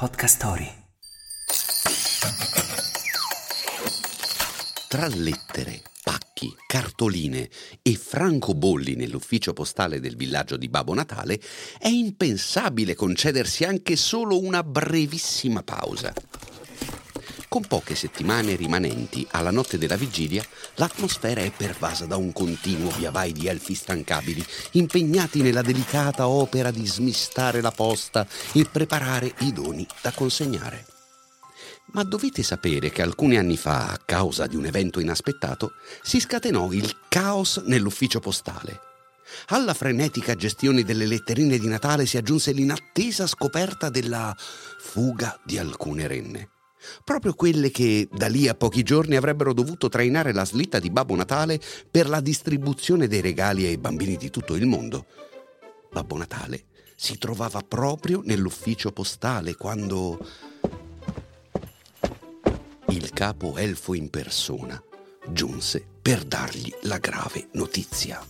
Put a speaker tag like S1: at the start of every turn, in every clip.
S1: Podcast Story.
S2: Tra lettere, pacchi, cartoline e francobolli nell'ufficio postale del villaggio di Babbo Natale è impensabile concedersi anche solo una brevissima pausa. Con poche settimane rimanenti alla notte della vigilia, l'atmosfera è pervasa da un continuo viavai di elfi stancabili, impegnati nella delicata opera di smistare la posta e preparare i doni da consegnare. Ma dovete sapere che alcuni anni fa, a causa di un evento inaspettato, si scatenò il caos nell'ufficio postale. Alla frenetica gestione delle letterine di Natale si aggiunse l'inattesa scoperta della fuga di alcune renne. Proprio quelle che da lì a pochi giorni avrebbero dovuto trainare la slitta di Babbo Natale per la distribuzione dei regali ai bambini di tutto il mondo. Babbo Natale si trovava proprio nell'ufficio postale quando il capo elfo in persona giunse per dargli la grave notizia.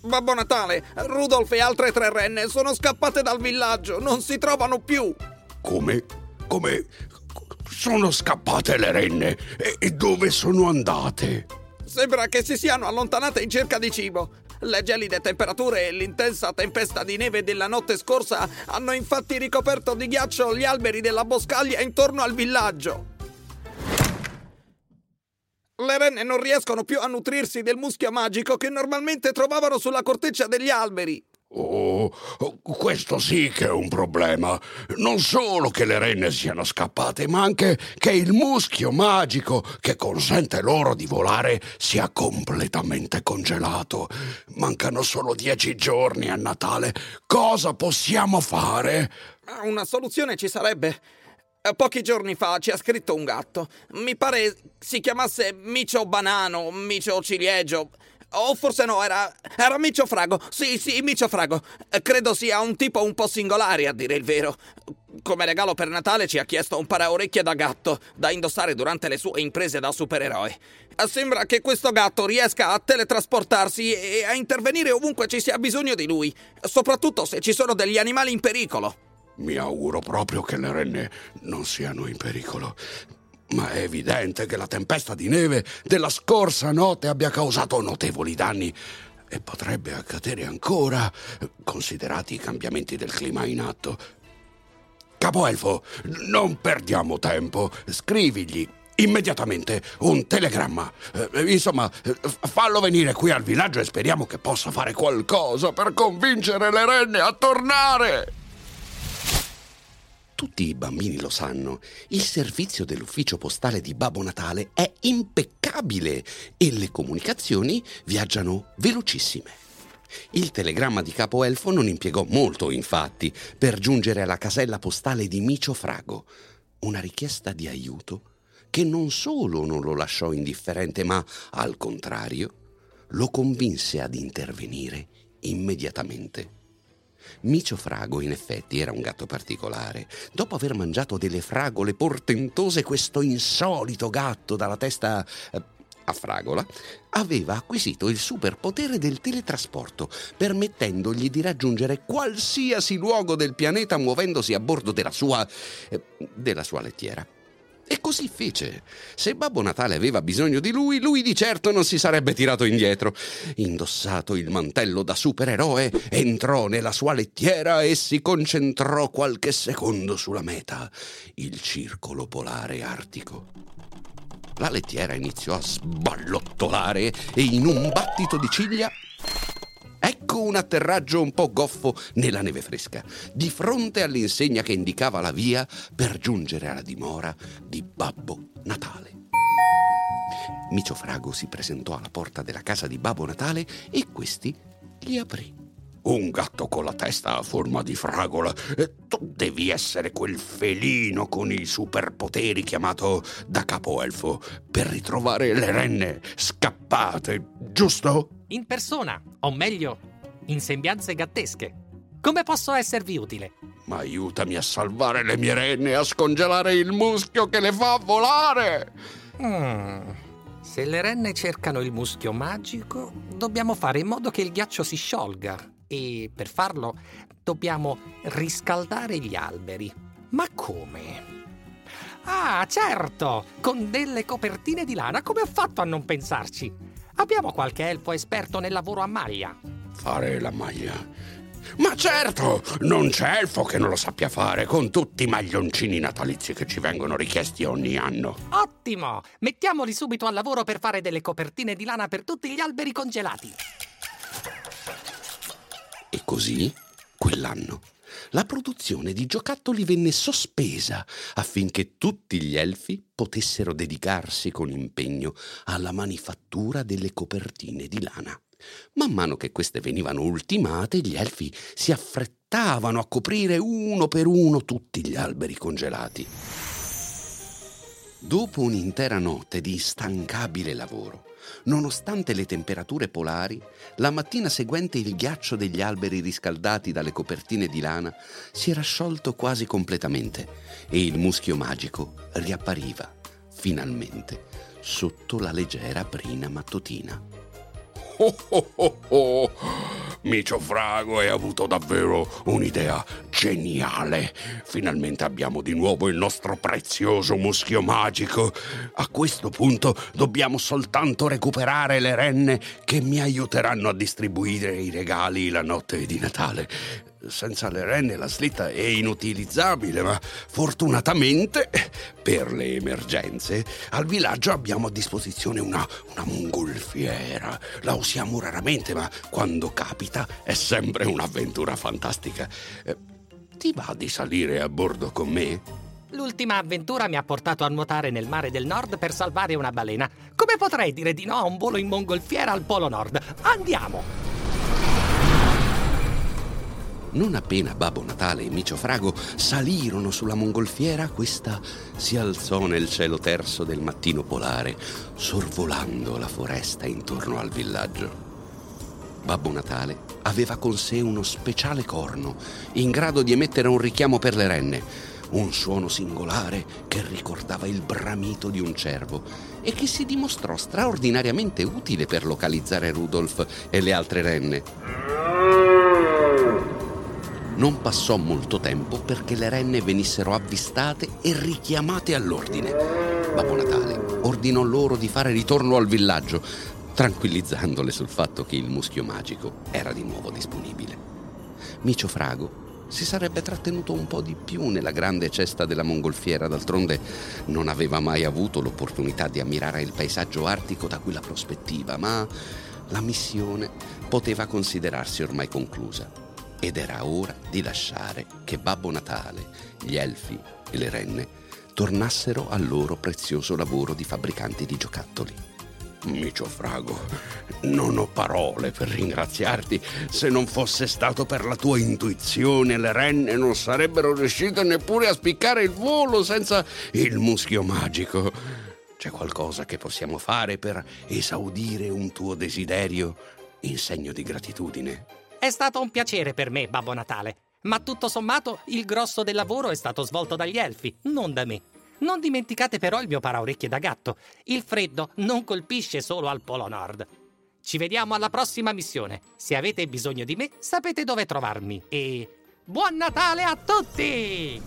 S3: Babbo Natale, Rudolf e altre tre renne sono scappate dal villaggio, non si trovano più.
S4: Come? Come? Sono scappate le renne e, e dove sono andate?
S3: Sembra che si siano allontanate in cerca di cibo. Le gelide temperature e l'intensa tempesta di neve della notte scorsa hanno infatti ricoperto di ghiaccio gli alberi della boscaglia intorno al villaggio. Le renne non riescono più a nutrirsi del muschio magico che normalmente trovavano sulla corteccia degli alberi.
S4: Oh, questo sì che è un problema. Non solo che le renne siano scappate, ma anche che il muschio magico che consente loro di volare sia completamente congelato. Mancano solo dieci giorni a Natale. Cosa possiamo fare?
S3: Una soluzione ci sarebbe. Pochi giorni fa ci ha scritto un gatto. Mi pare si chiamasse Micio Banano, Micio Ciliegio. O forse no, era, era Micio Frago. Sì, sì, Micio Frago. Credo sia un tipo un po' singolare, a dire il vero. Come regalo per Natale ci ha chiesto un paraorecchie da gatto, da indossare durante le sue imprese da supereroe. Sembra che questo gatto riesca a teletrasportarsi e a intervenire ovunque ci sia bisogno di lui, soprattutto se ci sono degli animali in pericolo.
S4: Mi auguro proprio che le renne non siano in pericolo. Ma è evidente che la tempesta di neve della scorsa notte abbia causato notevoli danni e potrebbe accadere ancora, considerati i cambiamenti del clima in atto. Capoelfo, non perdiamo tempo. Scrivigli immediatamente un telegramma. Eh, insomma, fallo venire qui al villaggio e speriamo che possa fare qualcosa per convincere le renne a tornare.
S2: Tutti i bambini lo sanno, il servizio dell'ufficio postale di Babbo Natale è impeccabile e le comunicazioni viaggiano velocissime. Il telegramma di Capo Elfo non impiegò molto, infatti, per giungere alla casella postale di Micio Frago. Una richiesta di aiuto che non solo non lo lasciò indifferente, ma, al contrario, lo convinse ad intervenire immediatamente. Micio Frago, in effetti, era un gatto particolare. Dopo aver mangiato delle fragole portentose, questo insolito gatto dalla testa eh, a fragola aveva acquisito il superpotere del teletrasporto, permettendogli di raggiungere qualsiasi luogo del pianeta muovendosi a bordo della sua. Eh, della sua lettiera. E così fece. Se Babbo Natale aveva bisogno di lui, lui di certo non si sarebbe tirato indietro. Indossato il mantello da supereroe, entrò nella sua lettiera e si concentrò qualche secondo sulla meta, il circolo polare artico. La lettiera iniziò a sballottolare e in un battito di ciglia Ecco un atterraggio un po' goffo nella neve fresca, di fronte all'insegna che indicava la via per giungere alla dimora di Babbo Natale. Micio Frago si presentò alla porta della casa di Babbo Natale e questi gli aprì.
S4: Un gatto con la testa a forma di fragola. E tu devi essere quel felino con i superpoteri chiamato da capoelfo per ritrovare le renne scappate, giusto?
S5: In persona, o meglio, in sembianze gattesche. Come posso esservi utile?
S4: Ma aiutami a salvare le mie renne e a scongelare il muschio che le fa volare!
S5: Mm. Se le renne cercano il muschio magico, dobbiamo fare in modo che il ghiaccio si sciolga. E per farlo dobbiamo riscaldare gli alberi. Ma come? Ah, certo! Con delle copertine di lana, come ho fatto a non pensarci? Abbiamo qualche elfo esperto nel lavoro a maglia?
S4: Fare la maglia? Ma certo, non c'è elfo che non lo sappia fare con tutti i maglioncini natalizi che ci vengono richiesti ogni anno.
S5: Ottimo! Mettiamoli subito al lavoro per fare delle copertine di lana per tutti gli alberi congelati.
S2: E così, quell'anno, la produzione di giocattoli venne sospesa affinché tutti gli elfi potessero dedicarsi con impegno alla manifattura delle copertine di lana. Man mano che queste venivano ultimate, gli elfi si affrettavano a coprire uno per uno tutti gli alberi congelati. Dopo un'intera notte di instancabile lavoro, nonostante le temperature polari, la mattina seguente il ghiaccio degli alberi riscaldati dalle copertine di lana si era sciolto quasi completamente e il muschio magico riappariva, finalmente, sotto la leggera brina mattutina.
S4: Oh, oh, oh, oh. Micio Frago hai avuto davvero un'idea geniale. Finalmente abbiamo di nuovo il nostro prezioso muschio magico. A questo punto dobbiamo soltanto recuperare le renne che mi aiuteranno a distribuire i regali la notte di Natale senza le renne la slitta è inutilizzabile, ma fortunatamente per le emergenze al villaggio abbiamo a disposizione una, una mongolfiera. La usiamo raramente, ma quando capita è sempre un'avventura fantastica. Ti va di salire a bordo con me?
S5: L'ultima avventura mi ha portato a nuotare nel mare del nord per salvare una balena. Come potrei dire di no a un volo in mongolfiera al Polo Nord? Andiamo!
S2: Non appena Babbo Natale e Micio Frago salirono sulla mongolfiera, questa si alzò nel cielo terso del mattino polare, sorvolando la foresta intorno al villaggio. Babbo Natale aveva con sé uno speciale corno, in grado di emettere un richiamo per le renne, un suono singolare che ricordava il bramito di un cervo e che si dimostrò straordinariamente utile per localizzare Rudolf e le altre renne. Non passò molto tempo perché le renne venissero avvistate e richiamate all'ordine. Babbo Natale ordinò loro di fare ritorno al villaggio, tranquillizzandole sul fatto che il muschio magico era di nuovo disponibile. Micio Frago si sarebbe trattenuto un po' di più nella grande cesta della mongolfiera, d'altronde non aveva mai avuto l'opportunità di ammirare il paesaggio artico da quella prospettiva, ma la missione poteva considerarsi ormai conclusa ed era ora di lasciare che Babbo Natale, gli elfi e le renne tornassero al loro prezioso lavoro di fabbricanti di giocattoli.
S4: Micio Frago, non ho parole per ringraziarti. Se non fosse stato per la tua intuizione, le renne non sarebbero riuscite neppure a spiccare il volo senza il muschio magico. C'è qualcosa che possiamo fare per esaudire un tuo desiderio in segno di gratitudine?
S5: È stato un piacere per me, Babbo Natale, ma tutto sommato il grosso del lavoro è stato svolto dagli elfi, non da me. Non dimenticate però il mio paraorecchie da gatto. Il freddo non colpisce solo al Polo Nord. Ci vediamo alla prossima missione. Se avete bisogno di me, sapete dove trovarmi. E buon Natale a tutti!